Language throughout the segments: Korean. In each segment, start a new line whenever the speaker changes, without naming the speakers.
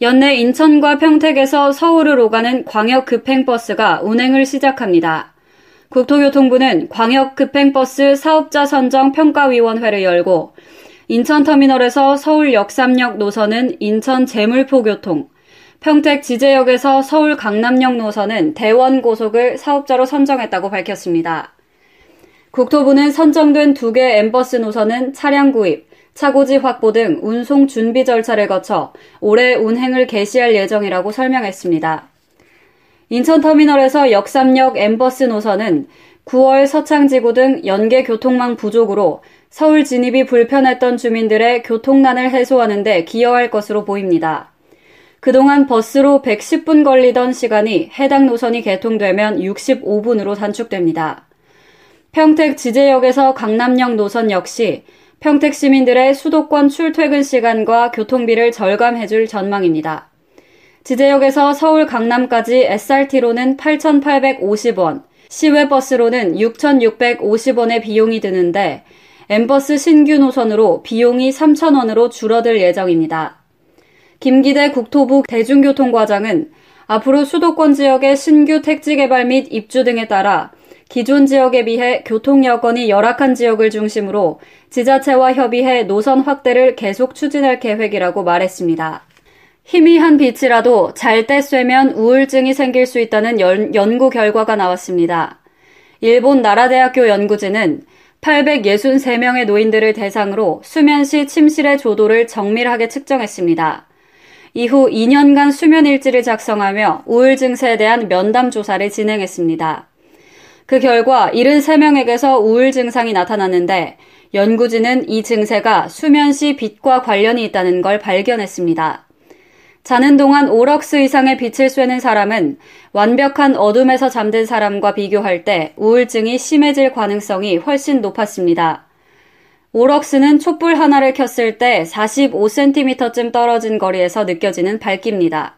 연내 인천과 평택에서 서울을 오가는 광역 급행버스가 운행을 시작합니다. 국토교통부는 광역 급행버스 사업자 선정 평가위원회를 열고 인천터미널에서 서울 역삼역 노선은 인천 재물포교통, 평택 지제역에서 서울 강남역 노선은 대원고속을 사업자로 선정했다고 밝혔습니다. 국토부는 선정된 두 개 엠버스 노선은 차량 구입, 차고지 확보 등 운송 준비 절차를 거쳐 올해 운행을 개시할 예정이라고 설명했습니다. 인천터미널에서 역삼역 엠버스 노선은 9월 서창지구 등 연계 교통망 부족으로 서울 진입이 불편했던 주민들의 교통난을 해소하는 데 기여할 것으로 보입니다. 그동안 버스로 110분 걸리던 시간이 해당 노선이 개통되면 65분으로 단축됩니다. 평택 지제역에서 강남역 노선 역시 평택 시민들의 수도권 출퇴근 시간과 교통비를 절감해줄 전망입니다. 지제역에서 서울 강남까지 SRT로는 8,850원, 시외버스로는 6,650원의 비용이 드는데 엠버스 신규 노선으로 비용이 3,000원으로 줄어들 예정입니다. 김기대 국토부 대중교통과장은 앞으로 수도권 지역의 신규 택지 개발 및 입주 등에 따라 기존 지역에 비해 교통 여건이 열악한 지역을 중심으로 지자체와 협의해 노선 확대를 계속 추진할 계획이라고 말했습니다. 희미한 빛이라도 잘 때 쐬면 우울증이 생길 수 있다는 연, 연구 결과가 나왔습니다. 일본 나라대학교 연구진은 863명의 노인들을 대상으로 수면 시 침실의 조도를 정밀하게 측정했습니다. 이후 2년간 수면 일지를 작성하며 우울 증세에 대한 면담 조사를 진행했습니다. 그 결과 73명에게서 우울 증상이 나타났는데 연구진은 이 증세가 수면 시 빛과 관련이 있다는 걸 발견했습니다. 자는 동안 오럭스 이상의 빛을 쐬는 사람은 완벽한 어둠에서 잠든 사람과 비교할 때 우울증이 심해질 가능성이 훨씬 높았습니다. 오럭스는 촛불 하나를 켰을 때 45cm쯤 떨어진 거리에서 느껴지는 밝기입니다.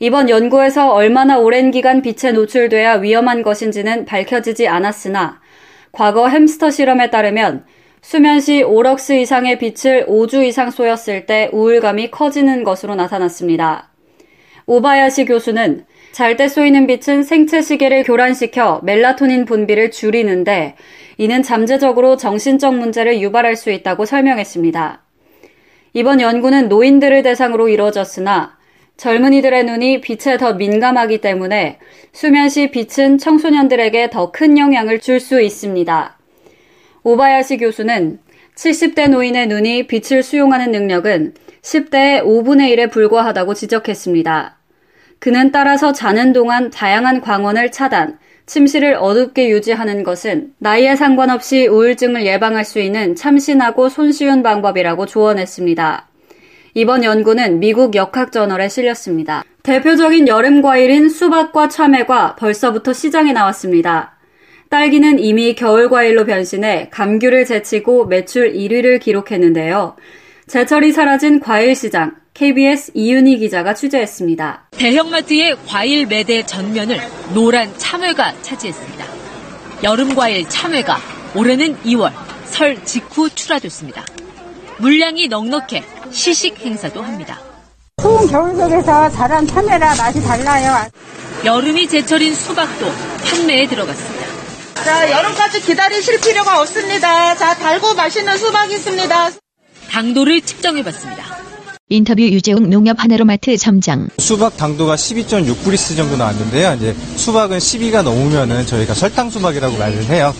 이번 연구에서 얼마나 오랜 기간 빛에 노출돼야 위험한 것인지는 밝혀지지 않았으나 과거 햄스터 실험에 따르면 수면 시 5럭스 이상의 빛을 5주 이상 쏘였을 때 우울감이 커지는 것으로 나타났습니다. 오바야시 교수는 잘 때 쏘이는 빛은 생체 시계를 교란시켜 멜라토닌 분비를 줄이는데 이는 잠재적으로 정신적 문제를 유발할 수 있다고 설명했습니다. 이번 연구는 노인들을 대상으로 이루어졌으나 젊은이들의 눈이 빛에 더 민감하기 때문에 수면 시 빛은 청소년들에게 더 큰 영향을 줄 수 있습니다. 오바야시 교수는 70대 노인의 눈이 빛을 수용하는 능력은 10대의 5분의 1에 불과하다고 지적했습니다. 그는 따라서 자는 동안 다양한 광원을 차단, 침실을 어둡게 유지하는 것은 나이에 상관없이 우울증을 예방할 수 있는 참신하고 손쉬운 방법이라고 조언했습니다. 이번 연구는 미국 역학저널에 실렸습니다. 대표적인 여름 과일인 수박과 참외가 벌써부터 시장에 나왔습니다. 딸기는 이미 겨울 과일로 변신해 감귤을 제치고 매출 1위를 기록했는데요. 제철이 사라진 과일 시장, KBS 이윤희 기자가 취재했습니다.
대형마트의 과일 매대 전면을 노란 참외가 차지했습니다. 여름 과일 참외가 올해는 2월 설 직후 출하됐습니다. 물량이 넉넉해 시식 행사도 합니다.
추운 겨울 속에서 자란 참외라 맛이 달라요.
여름이 제철인 수박도 판매에 들어갔습니다.
자, 여름까지 기다리실 필요가 없습니다. 자, 달고 맛있는 수박이 있습니다.
당도를 측정해봤습니다.
인터뷰 유재웅 농협 하나로마트 점장.
수박 당도가 12.6브리스 정도 나왔는데요. 이제 수박은 12가 넘으면은 저희가 설탕 수박이라고 말을 해요.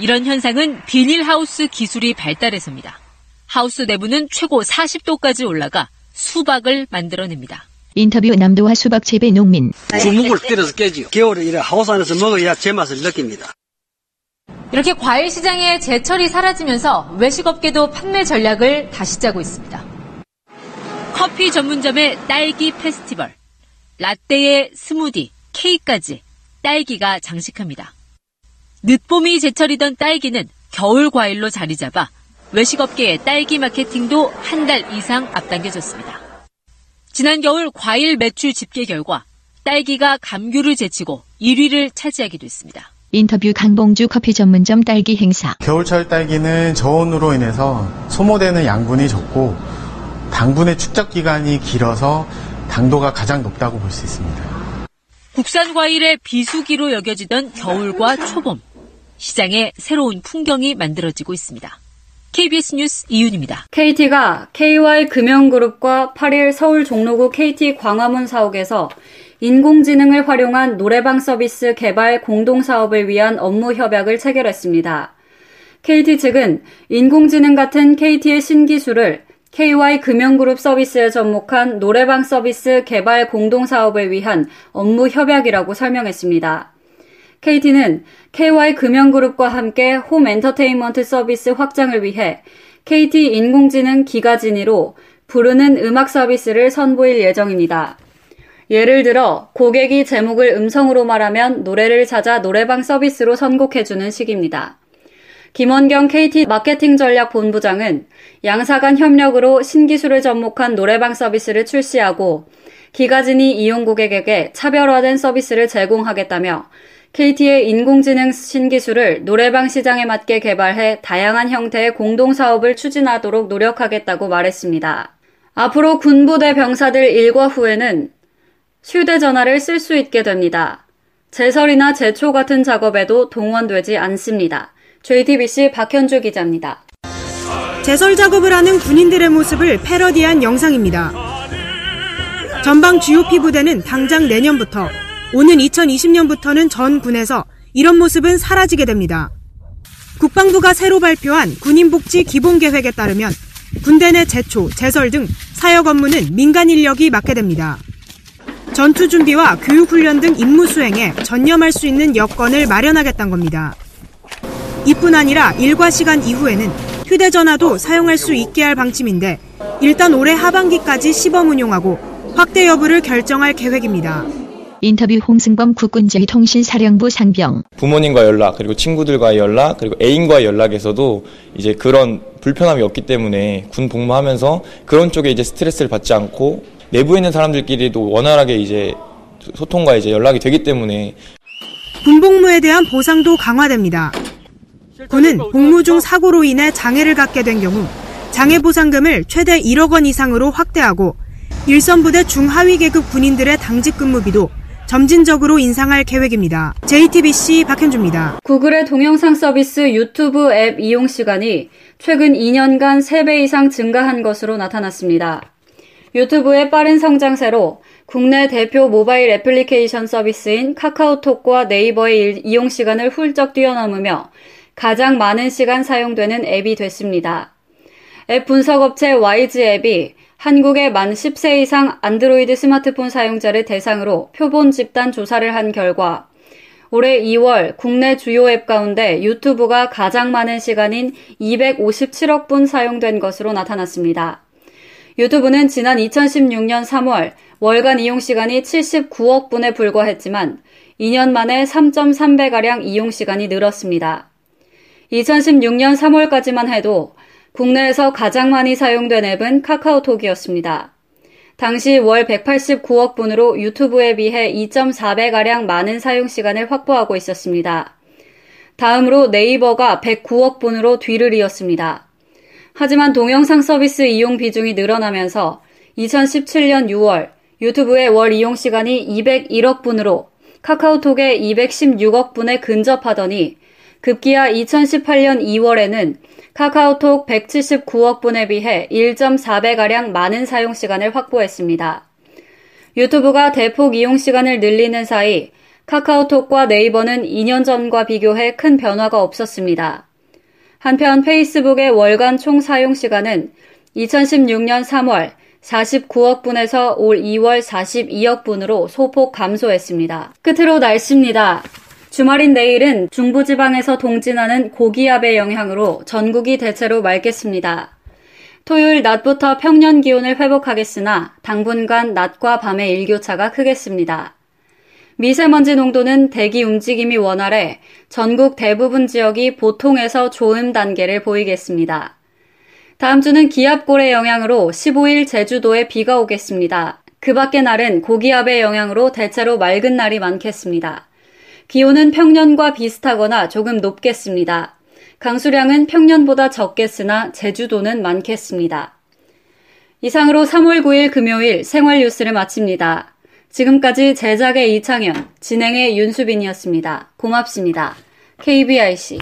이런 현상은 비닐하우스 기술이 발달해서입니다. 하우스 내부는 최고 40도까지 올라가 수박을 만들어냅니다.
인터뷰 남도와 수박 재배 농민.
주먹을 때려서 깨지요. 겨울에 이래 하우스 안에서 먹어야 제맛을 느낍니다.
이렇게 과일 시장의 제철이 사라지면서 외식업계도 판매 전략을 다시 짜고 있습니다. 커피 전문점의 딸기 페스티벌, 라떼의 스무디, K까지 딸기가 장식합니다. 늦봄이 제철이던 딸기는 겨울 과일로 자리 잡아 외식업계의 딸기 마케팅도 한 달 이상 앞당겨졌습니다. 지난 겨울 과일 매출 집계 결과 딸기가 감귤을 제치고 1위를 차지하기도 했습니다.
인터뷰 강봉주 커피 전문점 딸기 행사.
겨울철 딸기는 저온으로 인해서 소모되는 양분이 적고 당분의 축적 기간이 길어서 당도가 가장 높다고 볼 수 있습니다.
국산 과일의 비수기로 여겨지던 겨울과 초봄. 시장에 새로운 풍경이 만들어지고 있습니다. KBS 뉴스 이윤입니다.
KT가 KY금융그룹과 8일 서울 종로구 KT 광화문 사옥에서 인공지능을 활용한 노래방 서비스 개발 공동사업을 위한 업무 협약을 체결했습니다. KT 측은 인공지능 같은 KT의 신기술을 KY금융그룹 서비스에 접목한 노래방 서비스 개발 공동사업을 위한 업무 협약이라고 설명했습니다. KT는 KY금융그룹과 함께 홈 엔터테인먼트 서비스 확장을 위해 KT 인공지능 기가진이로 부르는 음악 서비스를 선보일 예정입니다. 예를 들어 고객이 제목을 음성으로 말하면 노래를 찾아 노래방 서비스로 선곡해주는 식입니다. 김원경 KT 마케팅 전략 본부장은 양사 간 협력으로 신기술을 접목한 노래방 서비스를 출시하고 기가진이 이용 고객에게 차별화된 서비스를 제공하겠다며 KT의 인공지능 신기술을 노래방 시장에 맞게 개발해 다양한 형태의 공동사업을 추진하도록 노력하겠다고 말했습니다. 앞으로 군부대 병사들 일과 후에는 휴대전화를 쓸 수 있게 됩니다. 제설이나 제초 같은 작업에도 동원되지 않습니다. JTBC 박현주 기자입니다.
제설 작업을 하는 군인들의 모습을 패러디한 영상입니다. 전방 GOP 부대는 당장 내년부터 오는 2020년부터는 전 군에서 이런 모습은 사라지게 됩니다. 국방부가 새로 발표한 군인복지 기본계획에 따르면 군대 내 제초, 제설 등 사역 업무는 민간 인력이 맡게 됩니다. 전투 준비와 교육 훈련 등 임무 수행에 전념할 수 있는 여건을 마련하겠다는 겁니다. 이뿐 아니라 일과 시간 이후에는 휴대전화도 사용할 수 있게 할 방침인데 일단 올해 하반기까지 시범 운용하고 확대 여부를 결정할 계획입니다.
인터뷰 홍승범 국군제통신사령부 상병.
부모님과 연락, 그리고 친구들과의 연락, 그리고 애인과의 연락에서도 이제 그런 불편함이 없기 때문에 군 복무하면서 그런 쪽에 이제 스트레스를 받지 않고 내부에 있는 사람들끼리도 원활하게 이제 소통과 이제 연락이 되기 때문에
군 복무에 대한 보상도 강화됩니다. 군은 복무 중 사고로 인해 장애를 갖게 된 경우 장애 보상금을 최대 1억 원 이상으로 확대하고 일선부대 중하위 계급 군인들의 당직 근무비도 점진적으로 인상할 계획입니다. JTBC 박현주입니다.
구글의 동영상 서비스 유튜브 앱 이용 시간이 최근 2년간 3배 이상 증가한 것으로 나타났습니다. 유튜브의 빠른 성장세로 국내 대표 모바일 애플리케이션 서비스인 카카오톡과 네이버의 이용 시간을 훌쩍 뛰어넘으며 가장 많은 시간 사용되는 앱이 됐습니다. 앱 분석업체 YG 앱이 한국의 만 10세 이상 안드로이드 스마트폰 사용자를 대상으로 표본 집단 조사를 한 결과 올해 2월 국내 주요 앱 가운데 유튜브가 가장 많은 시간인 257억 분 사용된 것으로 나타났습니다. 유튜브는 지난 2016년 3월 월간 이용 시간이 79억 분에 불과했지만 2년 만에 3.3배가량 이용 시간이 늘었습니다. 2016년 3월까지만 해도 국내에서 가장 많이 사용된 앱은 카카오톡이었습니다. 당시 월 189억 분으로 유튜브에 비해 2.4배가량 많은 사용 시간을 확보하고 있었습니다. 다음으로 네이버가 109억 분으로 뒤를 이었습니다. 하지만 동영상 서비스 이용 비중이 늘어나면서 2017년 6월 유튜브의 월 이용 시간이 201억 분으로 카카오톡의 216억 분에 근접하더니 급기야 2018년 2월에는 카카오톡 179억 분에 비해 1.4배가량 많은 사용 시간을 확보했습니다. 유튜브가 대폭 이용 시간을 늘리는 사이 카카오톡과 네이버는 2년 전과 비교해 큰 변화가 없었습니다. 한편 페이스북의 월간 총 사용 시간은 2016년 3월 49억 분에서 올 2월 42억 분으로 소폭 감소했습니다. 끝으로 날씨입니다. 주말인 내일은 중부지방에서 동진하는 고기압의 영향으로 전국이 대체로 맑겠습니다. 토요일 낮부터 평년 기온을 회복하겠으나 당분간 낮과 밤의 일교차가 크겠습니다. 미세먼지 농도는 대기 움직임이 원활해 전국 대부분 지역이 보통에서 좋음 단계를 보이겠습니다. 다음 주는 기압골의 영향으로 15일 제주도에 비가 오겠습니다. 그 밖의 날은 고기압의 영향으로 대체로 맑은 날이 많겠습니다. 기온은 평년과 비슷하거나 조금 높겠습니다. 강수량은 평년보다 적겠으나 제주도는 많겠습니다. 이상으로 3월 9일 금요일 생활 뉴스를 마칩니다. 지금까지 제작의 이창현, 진행의 윤수빈이었습니다. 고맙습니다. KBIC